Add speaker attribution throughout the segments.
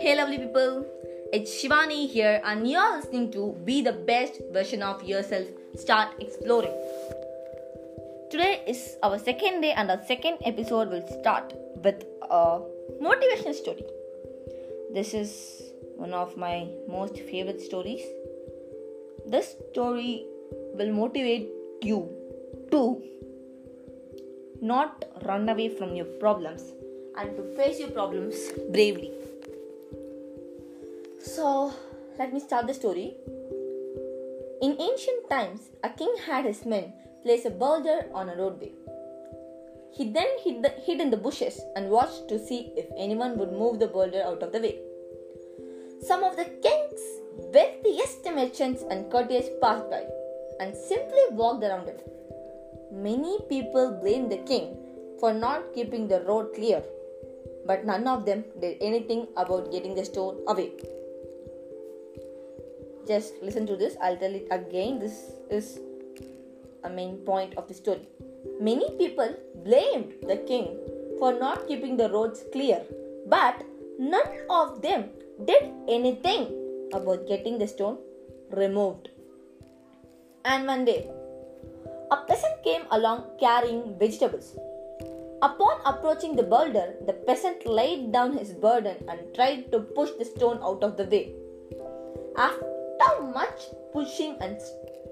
Speaker 1: Hey, lovely people, it's Shivani here, and you're listening to Be the Best Version of Yourself. Start exploring. Today is our second day, and our second episode will start with a motivational story. This is one of my most favorite stories. This story will motivate you to not run away from your problems and to face your problems bravely. So, let me start the story. In ancient times, a king had his men place a boulder on a roadway. He then hid, the, hid in the bushes and watched to see if anyone would move the boulder out of the way. Some of the king's wealthiest merchants and courtiers passed by and simply walked around it. Many people blamed the king for not keeping the road clear, but none of them did anything about getting the stone away. Just listen to this, I'll tell it again. This is a main point of the story. Many people blamed the king for not keeping the roads clear, but none of them did anything about getting the stone removed. And one day, a peasant came along carrying vegetables. Upon approaching the boulder, the peasant laid down his burden and tried to push the stone out of the way. After much pushing and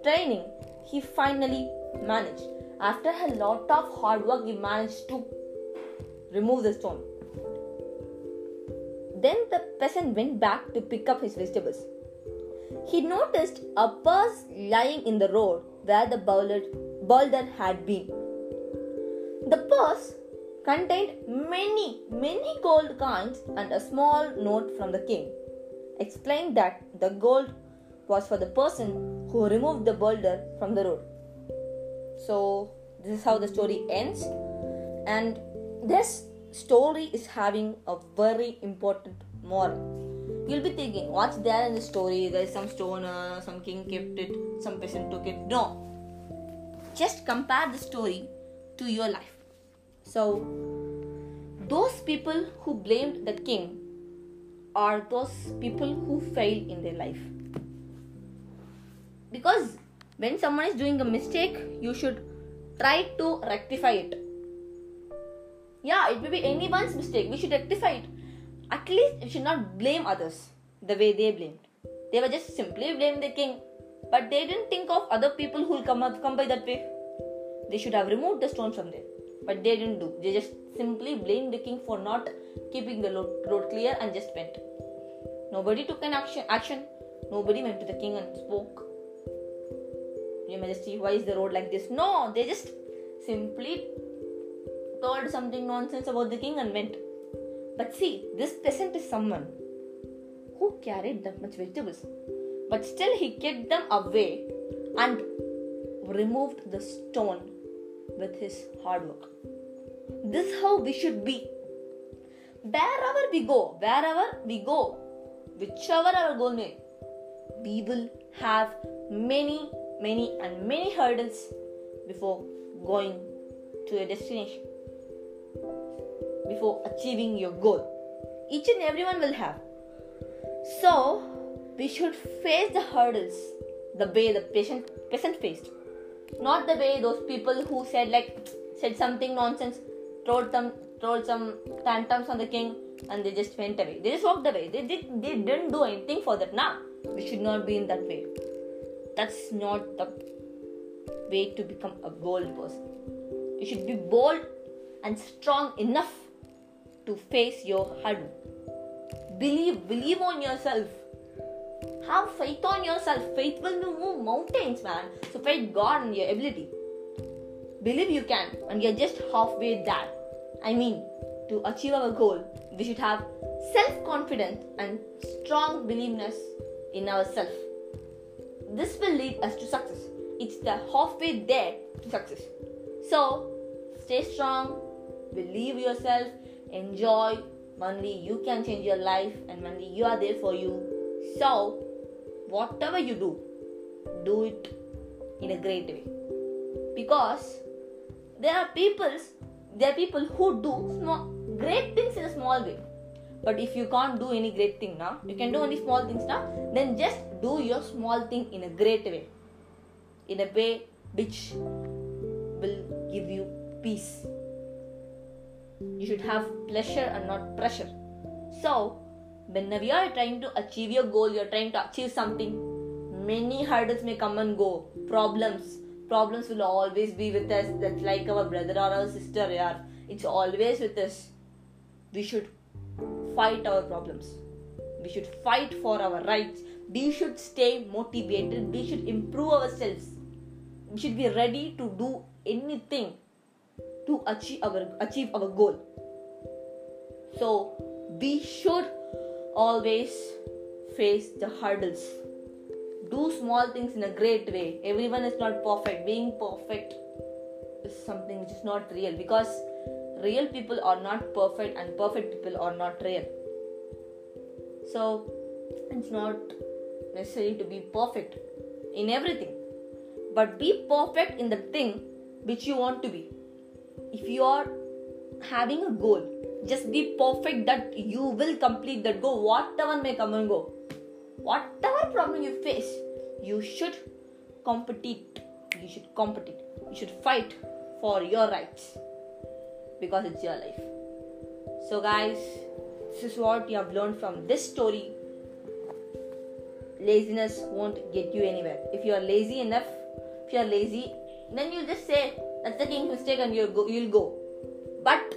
Speaker 1: straining, he finally managed. After a lot of hard work, he managed to remove the stone. Then the peasant went back to pick up his vegetables. He noticed a purse lying in the road where the boulder, had been. The purse contained many, many gold coins and a small note from the king. Explained that the gold was for the person who removed the boulder from the road. So, this is how the story ends, and this story is having a very important moral You'll be thinking, what's there in the story? There's some stoner, uh, some king kept it, some peasant took it. No. Just compare the story to your life. So, those people who blamed the king are those people who failed in their life. Because when someone is doing a mistake, you should try to rectify it. Yeah, it may be anyone's mistake. We should rectify it at least we should not blame others the way they blamed. They were just simply blaming the king, but they didn't think of other people who will come up, come by that way. They should have removed the stone from there, but they didn't do. They just simply blamed the king for not keeping the road clear and just went. Nobody took an action. Action. Nobody went to the king and spoke. Your Majesty, why is the road like this? No, they just simply told something nonsense about the king and went. But see, this peasant is someone who carried that much vegetables. But still, he kept them away and removed the stone with his hard work. This is how we should be. Wherever we go, wherever we go, whichever our goal may, we will have many, many, and many hurdles before going to a destination before achieving your goal. Each and everyone will have. So, we should face the hurdles the way the patient peasant faced. Not the way those people who said like said something nonsense, told some told some tantrums on the king and they just went away. They just walked away. They did they didn't do anything for that. Now we should not be in that way. That's not the way to become a bold person. You should be bold and strong enough to face your hurdle. Believe, believe on yourself. Have faith on yourself. Faith will move mountains, man. So faith God and your ability. Believe you can, and you're just halfway there. I mean, to achieve our goal, we should have self-confidence and strong believeness in ourselves. This will lead us to success. It's the halfway there to success. So, stay strong, believe yourself, enjoy only you can change your life and only you are there for you so whatever you do do it in a great way because there are people there are people who do small, great things in a small way. But if you can't do any great thing now, you can do only small things now, then just do your small thing in a great way. In a way which will give you peace. You should have pleasure and not pressure. So, whenever you are trying to achieve your goal, you are trying to achieve something, many hurdles may come and go, problems. Problems will always be with us. That's like our brother or our sister, yeah. It's always with us. We should fight our problems. We should fight for our rights. We should stay motivated. We should improve ourselves. We should be ready to do anything to achieve our achieve our goal. So we should always face the hurdles. Do small things in a great way. Everyone is not perfect. Being perfect is something which is not real because real people are not perfect and perfect people are not real. So it's not necessary to be perfect in everything, but be perfect in the thing which you want to be. If you are having a goal, just be perfect that you will complete that goal, whatever may come and go. Whatever problem you face, you should compete. You should compete. You should fight for your rights because it's your life. So, guys, this is what you have learned from this story. Laziness won't get you anywhere. If you are lazy enough, if you are lazy, then you just say that's the king's mistake and you'll go. You'll go. But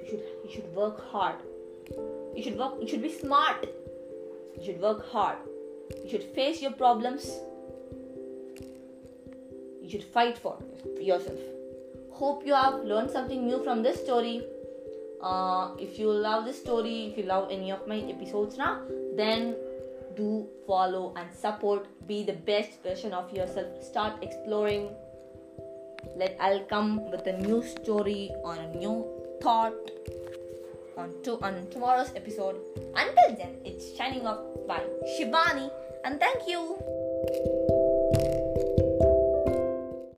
Speaker 1: you should you should work hard. You should work. You should be smart. You should work hard. You should face your problems. You should fight for yourself hope you have learned something new from this story. Uh, if you love this story, if you love any of my episodes now, then do follow and support. Be the best version of yourself. Start exploring. Let I'll come with a new story on a new thought on to on tomorrow's episode. Until then, it's shining off by Shibani, and thank you.